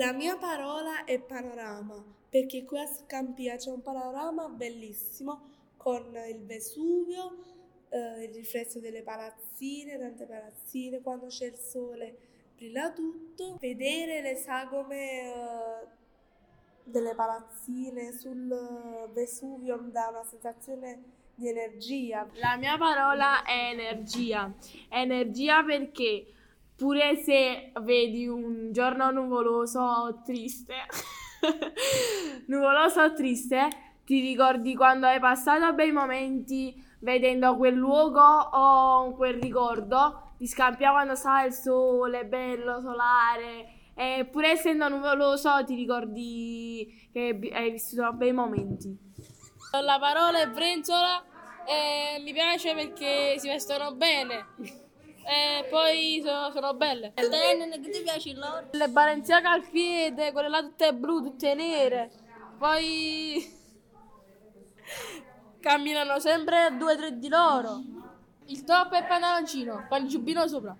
La mia parola è panorama, perché qui a Scampia c'è un panorama bellissimo con il Vesuvio, eh, il riflesso delle palazzine, tante palazzine, quando c'è il sole brilla tutto. Vedere le sagome eh, delle palazzine sul Vesuvio mi dà una sensazione di energia. La mia parola è energia. Energia perché pure se vedi un giorno nuvoloso o triste, nuvoloso o triste, ti ricordi quando hai passato bei momenti vedendo quel luogo o quel ricordo, ti scampia quando sta il sole, bello, solare. E pure essendo nuvoloso ti ricordi che hai vissuto bei momenti. La parola è brenzola e mi piace perché si vestono bene. E poi sono, sono belle. Te che ti piace loro? Le Balenciaga al piede, quelle là tutte blu, tutte nere. Poi camminano sempre due o tre di loro. Il top e il pantaloncino, con il giubbino sopra.